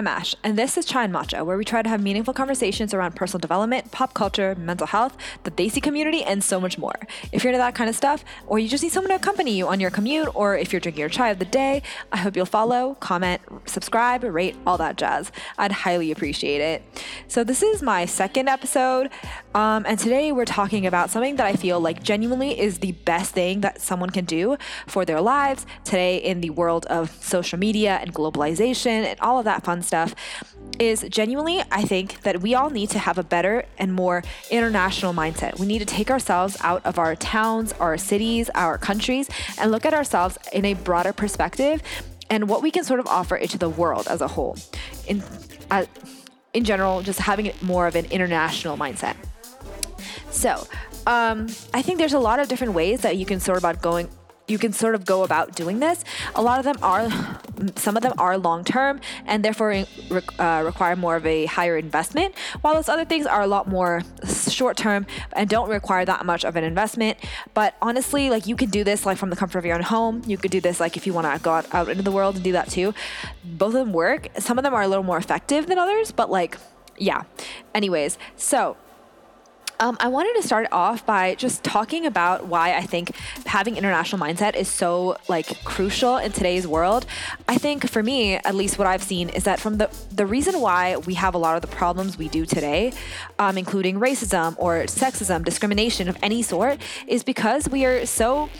I'm Ash, and this is Chai and Matcha, where we try to have meaningful conversations around personal development, pop culture, mental health, the Desi community, and so much more. If you're into that kind of stuff, or you just need someone to accompany you on your commute, or if you're drinking your chai of the day, I hope you'll follow, comment, subscribe, rate, all that jazz. I'd highly appreciate it. So, this is my second episode, um, and today we're talking about something that I feel like genuinely is the best thing that someone can do for their lives today in the world of social media and globalization and all of that fun stuff is genuinely, I think that we all need to have a better and more international mindset. We need to take ourselves out of our towns, our cities, our countries, and look at ourselves in a broader perspective and what we can sort of offer into the world as a whole. In, uh, in general, just having more of an international mindset. So, um, I think there's a lot of different ways that you can sort about going you can sort of go about doing this. A lot of them are, some of them are long term and therefore uh, require more of a higher investment, while those other things are a lot more short term and don't require that much of an investment. But honestly, like you can do this like from the comfort of your own home. You could do this like if you want to go out, out into the world and do that too. Both of them work. Some of them are a little more effective than others, but like, yeah. Anyways, so um, I wanted to start off by just talking about why I think having international mindset is so like crucial in today's world. I think for me, at least what I've seen is that from the the reason why we have a lot of the problems we do today, um, including racism or sexism, discrimination of any sort, is because we are so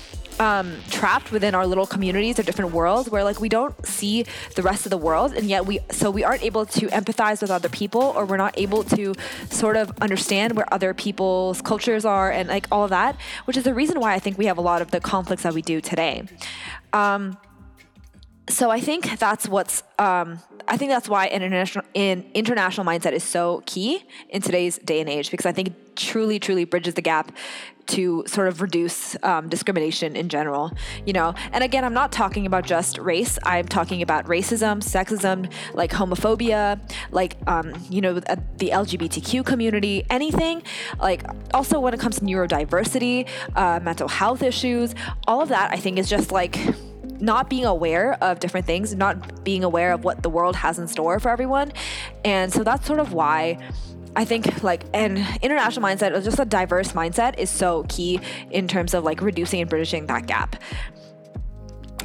um, trapped within our little communities or different worlds where like we don't see the rest of the world and yet we so we aren't able to empathize with other people or we're not able to sort of understand where other people's cultures are and like all of that which is the reason why i think we have a lot of the conflicts that we do today. Um, so I think that's what's um, I think that's why international in international mindset is so key in today's day and age because I think it truly truly bridges the gap to sort of reduce um, discrimination in general you know? And again i'm not talking about just race. I'm talking about racism sexism like homophobia like um, you know the lgbtq community anything. Like also when it comes to neurodiversity uh, mental health issues all of that i think is just like not being aware of different things, not being aware of what the world has in store for everyone. And so that's sort of why I think like an international mindset or just a diverse mindset is so key in terms of like reducing and bridging that gap.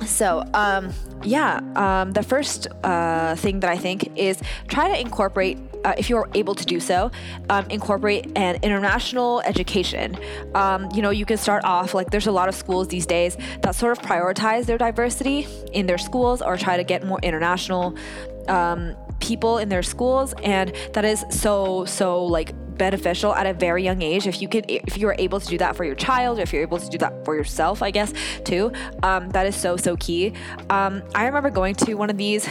So, um, yeah, um, the first uh, thing that I think is try to incorporate, uh, if you're able to do so, um, incorporate an international education. Um, you know, you can start off like there's a lot of schools these days that sort of prioritize their diversity in their schools or try to get more international um, people in their schools, and that is so, so like beneficial at a very young age if you could if you're able to do that for your child if you're able to do that for yourself i guess too. Um, that is so so key. Um, i remember going to one of these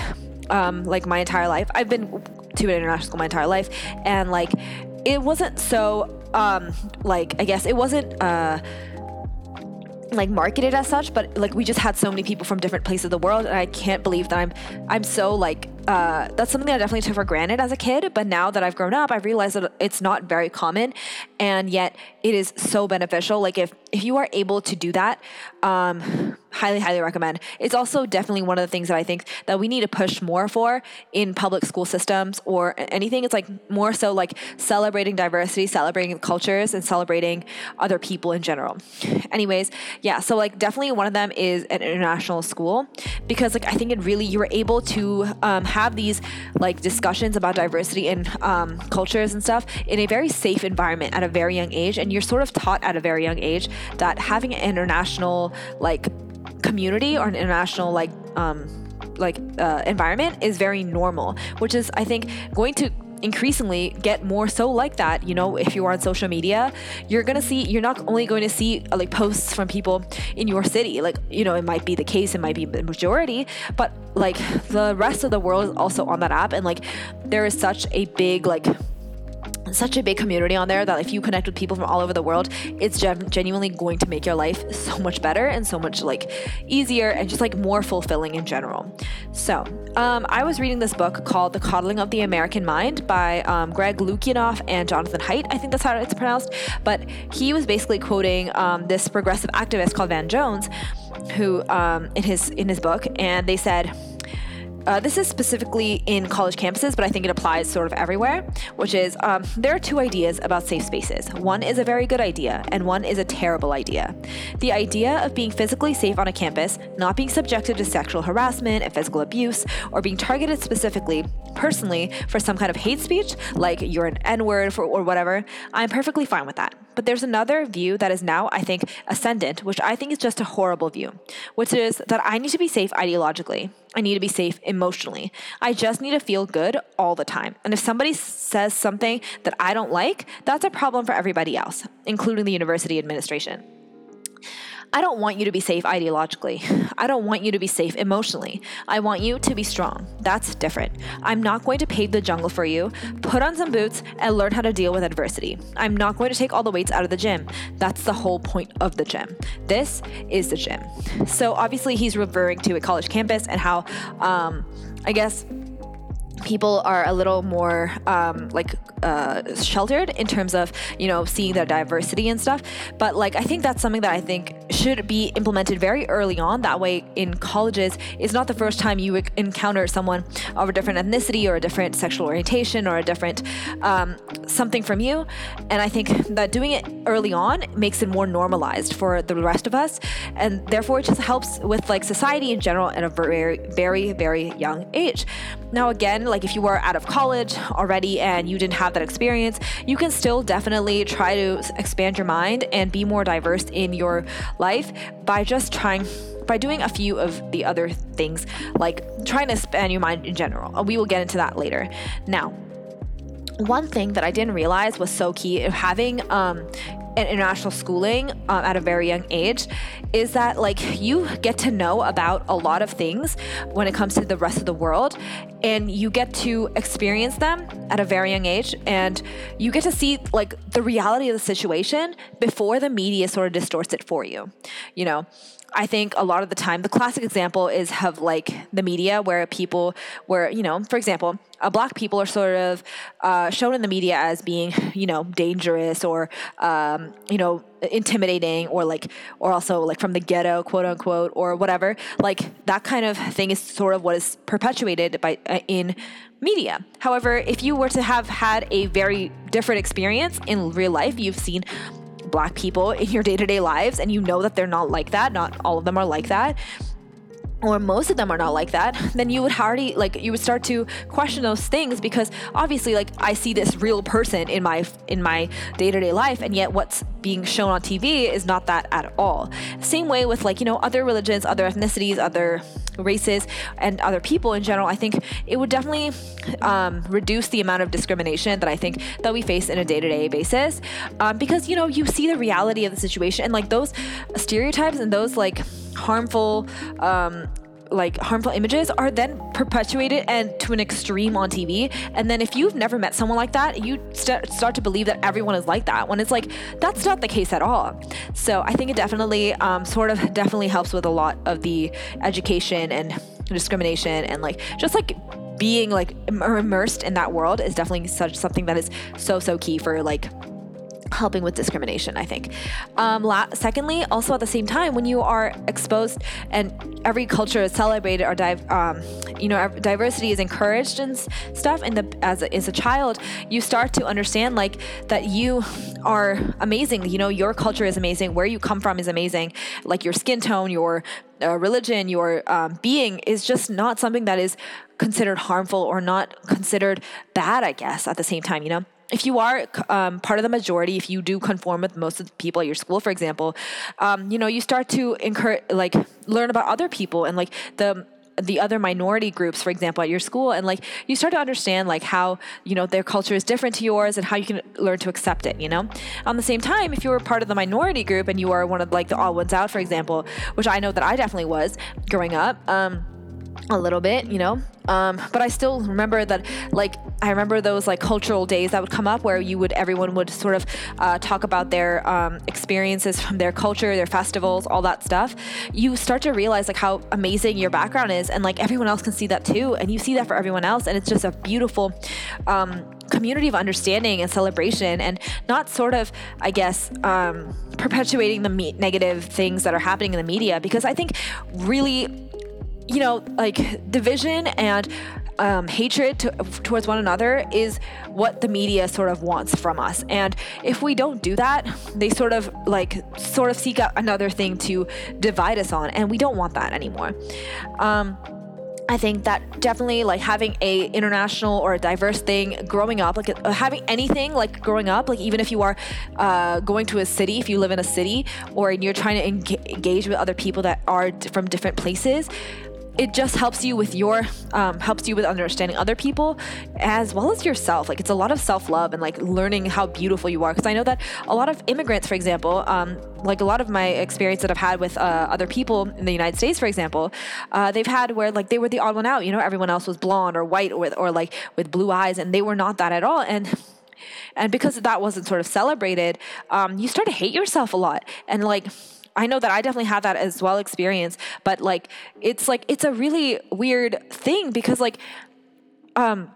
um, like my entire life. I've been to an international school my entire life and like it wasn't so um, like i guess it wasn't uh, like marketed as such but like we just had so many people from different places of the world and i can't believe that i'm i'm so like uh, that's something I definitely took for granted as a kid. But now that I've grown up, I've realized that it's not very common, and yet it is so beneficial. Like if if you are able to do that, um, highly highly recommend. It's also definitely one of the things that I think that we need to push more for in public school systems or anything. It's like more so like celebrating diversity, celebrating cultures, and celebrating other people in general. Anyways, yeah. So like definitely one of them is an international school because like I think it really you were able to um, have these like discussions about diversity and um, cultures and stuff in a very safe environment at a very young age and you're sort of taught at a very young age that having an international like community or an international like um, like uh, environment is very normal which is i think going to increasingly get more so like that you know if you are on social media you're gonna see you're not only going to see uh, like posts from people in your city like you know it might be the case it might be the majority but like the rest of the world is also on that app and like there is such a big like such a big community on there that if you connect with people from all over the world, it's gen- genuinely going to make your life so much better and so much like easier and just like more fulfilling in general. So, um, I was reading this book called The Coddling of the American Mind by um, Greg Lukianoff and Jonathan Haidt. I think that's how it's pronounced. But he was basically quoting um, this progressive activist called Van Jones, who um, in his in his book, and they said uh, this is specifically in college campuses, but I think it applies sort of everywhere, which is um, there are two ideas about safe spaces. One is a very good idea, and one is a terrible idea. The idea of being physically safe on a campus, not being subjected to sexual harassment and physical abuse, or being targeted specifically, personally, for some kind of hate speech, like you're an N word or whatever, I'm perfectly fine with that. But there's another view that is now, I think, ascendant, which I think is just a horrible view, which is that I need to be safe ideologically. I need to be safe emotionally. I just need to feel good all the time. And if somebody says something that I don't like, that's a problem for everybody else, including the university administration. I don't want you to be safe ideologically. I don't want you to be safe emotionally. I want you to be strong. That's different. I'm not going to pave the jungle for you. Put on some boots and learn how to deal with adversity. I'm not going to take all the weights out of the gym. That's the whole point of the gym. This is the gym. So obviously, he's referring to a college campus and how, um, I guess, people are a little more um, like uh, sheltered in terms of you know seeing the diversity and stuff. But like i think that's something that i think should be implemented very early on. That way in colleges it's not the first time you encounter someone of a different ethnicity or a different sexual orientation or a different um, something from you. And i think that doing it early on makes it more normalized for the rest of us. And therefore it just helps with like society in general at a very very very young age. Now again like if you were out of college already and you didn't have that experience, you can still definitely try to expand your mind and be more diverse in your life by just trying by doing a few of the other things like trying to expand your mind in general. Uh, we will get into that later. Now, one thing that I didn't realize was so key having um, international schooling um, at a very young age is that like you get to know about a lot of things when it comes to the rest of the world and you get to experience them at a very young age and you get to see like the reality of the situation before the media sort of distorts it for you you know I think a lot of the time, the classic example is of like the media where people, where, you know, for example, uh, black people are sort of uh, shown in the media as being, you know, dangerous or, um, you know, intimidating or like, or also like from the ghetto, quote unquote, or whatever. Like that kind of thing is sort of what is perpetuated by uh, in media. However, if you were to have had a very different experience in real life, you've seen black people in your day to day lives and you know that they're not like that, not all of them are like that, or most of them are not like that, then you would already like you would start to question those things because obviously like I see this real person in my in my day-to-day life and yet what's being shown on TV is not that at all. Same way with like, you know, other religions, other ethnicities, other races and other people in general, I think it would definitely um, reduce the amount of discrimination that I think that we face in a day-to-day basis. Um, because you know you see the reality of the situation and like those stereotypes and those like harmful um, like harmful images are then perpetuated and to an extreme on TV. And then if you've never met someone like that, you st- start to believe that everyone is like that when it's like that's not the case at all. So I think it definitely um, sort of definitely helps with a lot of the education and discrimination and like just like being like immersed in that world is definitely such something that is so so key for like helping with discrimination, I think. Um, la- secondly, also at the same time, when you are exposed and every culture is celebrated or um, you know diversity is encouraged and stuff, and the as a, as a child, you start to understand like that you are amazing. You know, your culture is amazing. Where you come from is amazing. Like your skin tone, your uh, religion, your um, being is just not something that is considered harmful or not considered bad, I guess, at the same time, you know? If you are um, part of the majority, if you do conform with most of the people at your school, for example, um, you know, you start to encourage, like, learn about other people and like the the other minority groups for example at your school and like you start to understand like how you know their culture is different to yours and how you can learn to accept it you know? On the same time if you were part of the minority group and you are one of like the all ones out for example which i know that i definitely was growing up um, a little bit, you know. Um, but I still remember that, like, I remember those like cultural days that would come up where you would, everyone would sort of uh, talk about their um, experiences from their culture, their festivals, all that stuff. You start to realize like how amazing your background is, and like everyone else can see that too, and you see that for everyone else, and it's just a beautiful um, community of understanding and celebration, and not sort of, I guess, um, perpetuating the me- negative things that are happening in the media, because I think really you know, like division and um, hatred to, towards one another is what the media sort of wants from us. And if we don't do that, they sort of like sort of seek out another thing to divide us on, and we don't want that anymore. Um, I think that definitely like having a international or a diverse thing growing up, like uh, having anything like growing up, like even if you are uh, going to a city, if you live in a city, or you're trying to engage with other people that are from different places, it just helps you with your um, helps you with understanding other people as well as yourself. Like it's a lot of self-love and like learning how beautiful you are. Because i know that a lot of immigrants for example um, like a lot of my experience that i've had with uh, other people in the united states for example uh, they've had where like they were the odd one out. You know everyone else was blonde or white or with or like with blue eyes and they were not that at all. And and because that wasn't sort of celebrated um, you start to hate yourself a lot. And like I know that I definitely had that as well experience, but like it's like it's a really weird thing because like um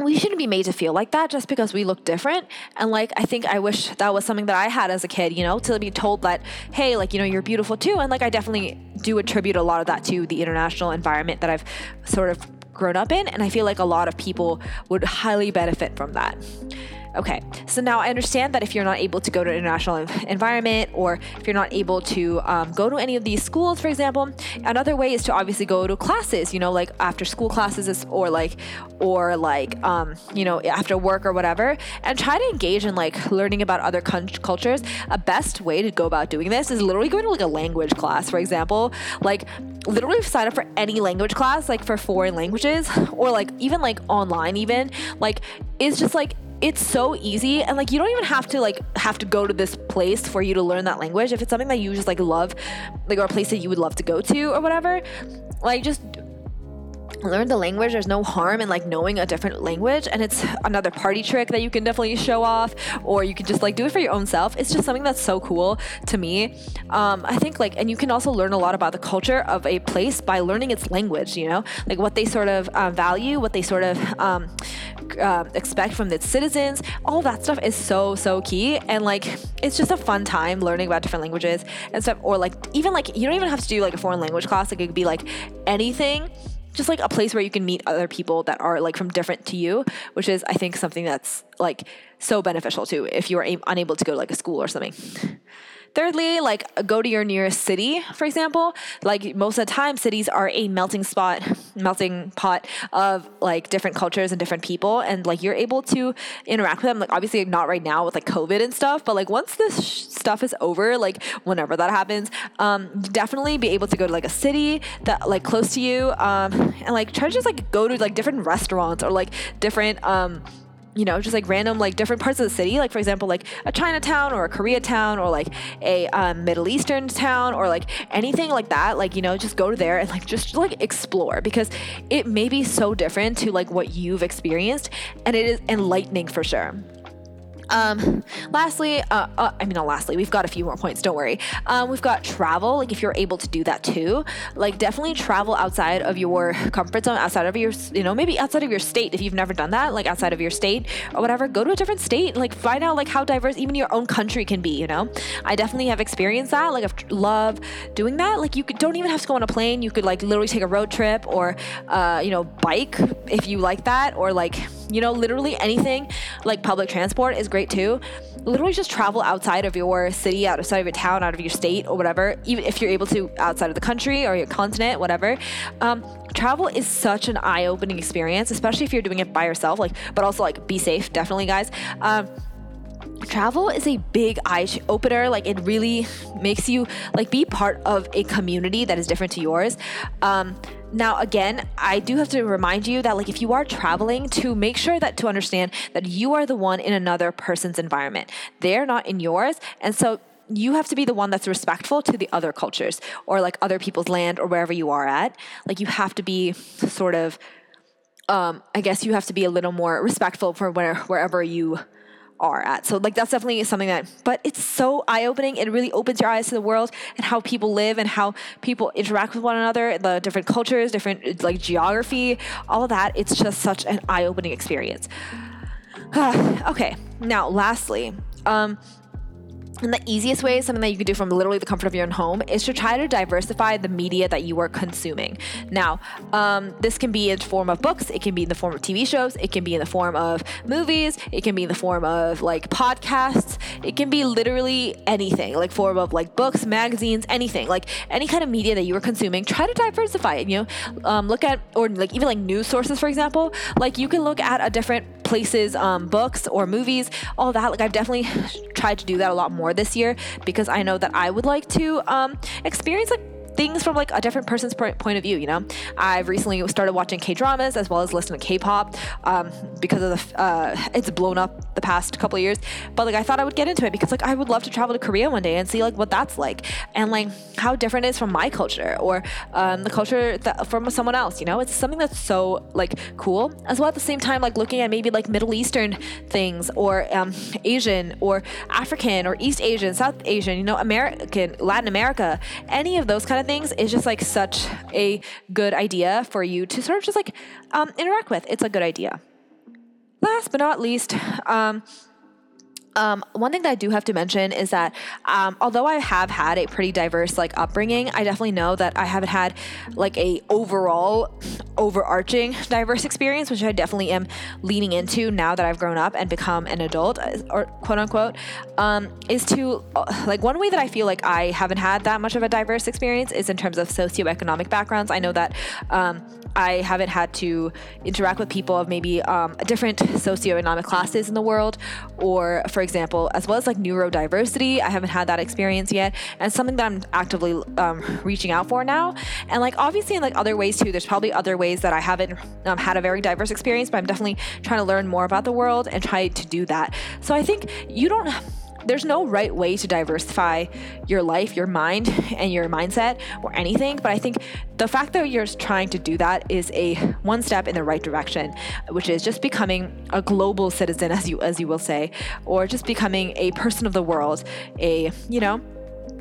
we shouldn't be made to feel like that just because we look different. And like, I think I wish that was something that I had as a kid, you know, to be told that, hey, like, you know, you're beautiful too. And like, I definitely do attribute a lot of that to the international environment that I've sort of grown up in. And I feel like a lot of people would highly benefit from that. Okay, so now I understand that if you're not able to go to an international environment or if you're not able to um, go to any of these schools, for example, another way is to obviously go to classes, you know, like after school classes or like, or like, um, you know, after work or whatever, and try to engage in like learning about other cultures. A best way to go about doing this is literally going to like a language class, for example, like literally sign up for any language class, like for foreign languages or like even like online, even like, it's just like it's so easy and like you don't even have to like have to go to this place for you to learn that language. If it's something that you just like love like or a place that you would love to go to or whatever like just learn the language there's no harm in like knowing a different language and it's another party trick that you can definitely show off or you can just like do it for your own self. It's just something that's so cool to me. Um, i think like and you can also learn a lot about the culture of a place by learning its language you know? Like what they sort of uh, value what they sort of um, uh, expect from its citizens. All that stuff is so so key and like it's just a fun time learning about different languages and stuff or like even like you don't even have to do like a foreign language class. Like it could be like anything just like a place where you can meet other people that are like from different to you, which is I think something that's like so beneficial too if you are a- unable to go to like a school or something. Thirdly, like go to your nearest city, for example. Like most of the time, cities are a melting spot, melting pot of like different cultures and different people, and like you're able to interact with them. Like obviously not right now with like COVID and stuff, but like once this sh- stuff is over, like whenever that happens, um, definitely be able to go to like a city that like close to you, um, and like try to just like go to like different restaurants or like different um you know, just like random, like different parts of the city, like for example, like a Chinatown or a Koreatown or like a um, Middle Eastern town or like anything like that. Like, you know, just go to there and like just like explore because it may be so different to like what you've experienced and it is enlightening for sure. Um, lastly, uh, uh, I mean, not lastly, we've got a few more points. Don't worry. Um, we've got travel. Like, if you're able to do that too, like definitely travel outside of your comfort zone, outside of your, you know, maybe outside of your state. If you've never done that, like outside of your state or whatever, go to a different state. Like, find out like how diverse even your own country can be. You know, I definitely have experienced that. Like, I love doing that. Like, you could, don't even have to go on a plane. You could like literally take a road trip or, uh, you know, bike if you like that, or like, you know, literally anything. Like public transport is great great too. Literally just travel outside of your city, outside of your town, out of your state or whatever, even if you're able to outside of the country or your continent, whatever. Um, travel is such an eye-opening experience, especially if you're doing it by yourself, like, but also like be safe, definitely guys. Um, travel is a big eye opener like it really makes you like be part of a community that is different to yours um, now again i do have to remind you that like if you are traveling to make sure that to understand that you are the one in another person's environment. They're not in yours and so you have to be the one that's respectful to the other cultures or like other people's land or wherever you are at. Like you have to be sort of um, i guess you have to be a little more respectful for where, wherever you are at. So like that's definitely something that but it's so eye-opening. It really opens your eyes to the world and how people live and how people interact with one another, the different cultures, different like geography, all of that. It's just such an eye-opening experience. okay, now lastly, um and the easiest way, something that you can do from literally the comfort of your own home, is to try to diversify the media that you are consuming. Now, um, this can be in the form of books, it can be in the form of TV shows, it can be in the form of movies, it can be in the form of like podcasts, it can be literally anything, like form of like books, magazines, anything, like any kind of media that you are consuming. Try to diversify it. You know, um, look at or like even like news sources, for example. Like you can look at a different places, um, books or movies, all that. Like I've definitely tried to do that a lot more this year because I know that I would like to um, experience like things from like a different person's point of view. You know, I've recently started watching K dramas as well as listening to K-pop um, because of the uh, it's blown up the past couple of years. But like I thought I would get into it because like I would love to travel to Korea one day and see like what that's like and like how different it is from my culture or um, the culture that from someone else. You know, it's something that's so like cool as well. At the same time, like looking at maybe like Middle Eastern things or um, Asian or African or East Asian, South Asian. You know, American, Latin America, any of those kind of things is just like such a good idea for you to sort of just like um, interact with. It's a good idea. Last but not least, um, um, one thing that I do have to mention is that um, although I have had a pretty diverse like upbringing, I definitely know that I haven't had like a overall overarching diverse experience, which I definitely am leaning into now that I've grown up and become an adult, uh, or quote unquote, um, is to uh, like one way that I feel like I haven't had that much of a diverse experience is in terms of socioeconomic backgrounds. I know that um, I haven't had to interact with people of maybe um, different socioeconomic classes in the world, or for example, as well as like neurodiversity. I haven't had that experience yet, and something that I'm actively um, reaching out for now. And like obviously in like other ways too. There's probably other ways that I haven't um, had a very diverse experience, but I'm definitely trying to learn more about the world and try to do that. So I think you don't there's no right way to diversify your life, your mind, and your mindset or anything. But I think the fact that you're trying to do that is a one step in the right direction, which is just becoming a global citizen, as you as you will say, or just becoming a person of the world, a you know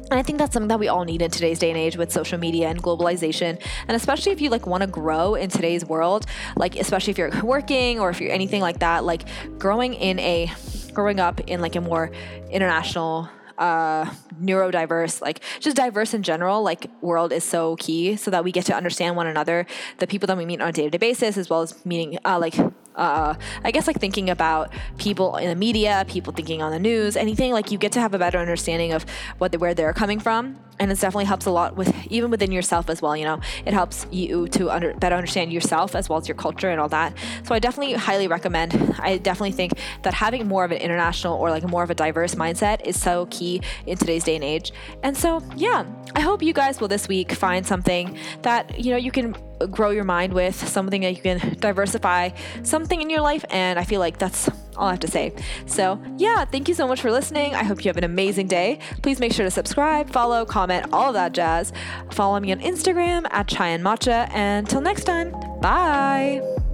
and I think that's something that we all need in today's day and age with social media and globalization. And especially if you like want to grow in today's world, like especially if you're working or if you're anything like that, like growing in a growing up in like a more international uh, neurodiverse, like just diverse in general, like world is so key so that we get to understand one another, the people that we meet on a day to day basis, as well as meeting, uh, like, uh, I guess like thinking about people in the media, people thinking on the news, anything like you get to have a better understanding of what they, where they're coming from, and it definitely helps a lot with even within yourself as well. You know, it helps you to under, better understand yourself as well as your culture and all that. So I definitely highly recommend. I definitely think that having more of an international or like more of a diverse mindset is so key in today's day and age. And so yeah, I hope you guys will this week find something that you know you can grow your mind with, something that you can diversify, something in your life. And I feel like that's all I have to say. So, yeah, thank you so much for listening. I hope you have an amazing day. Please make sure to subscribe, follow, comment, all of that jazz. Follow me on Instagram at Chai and Matcha. And until next time, bye.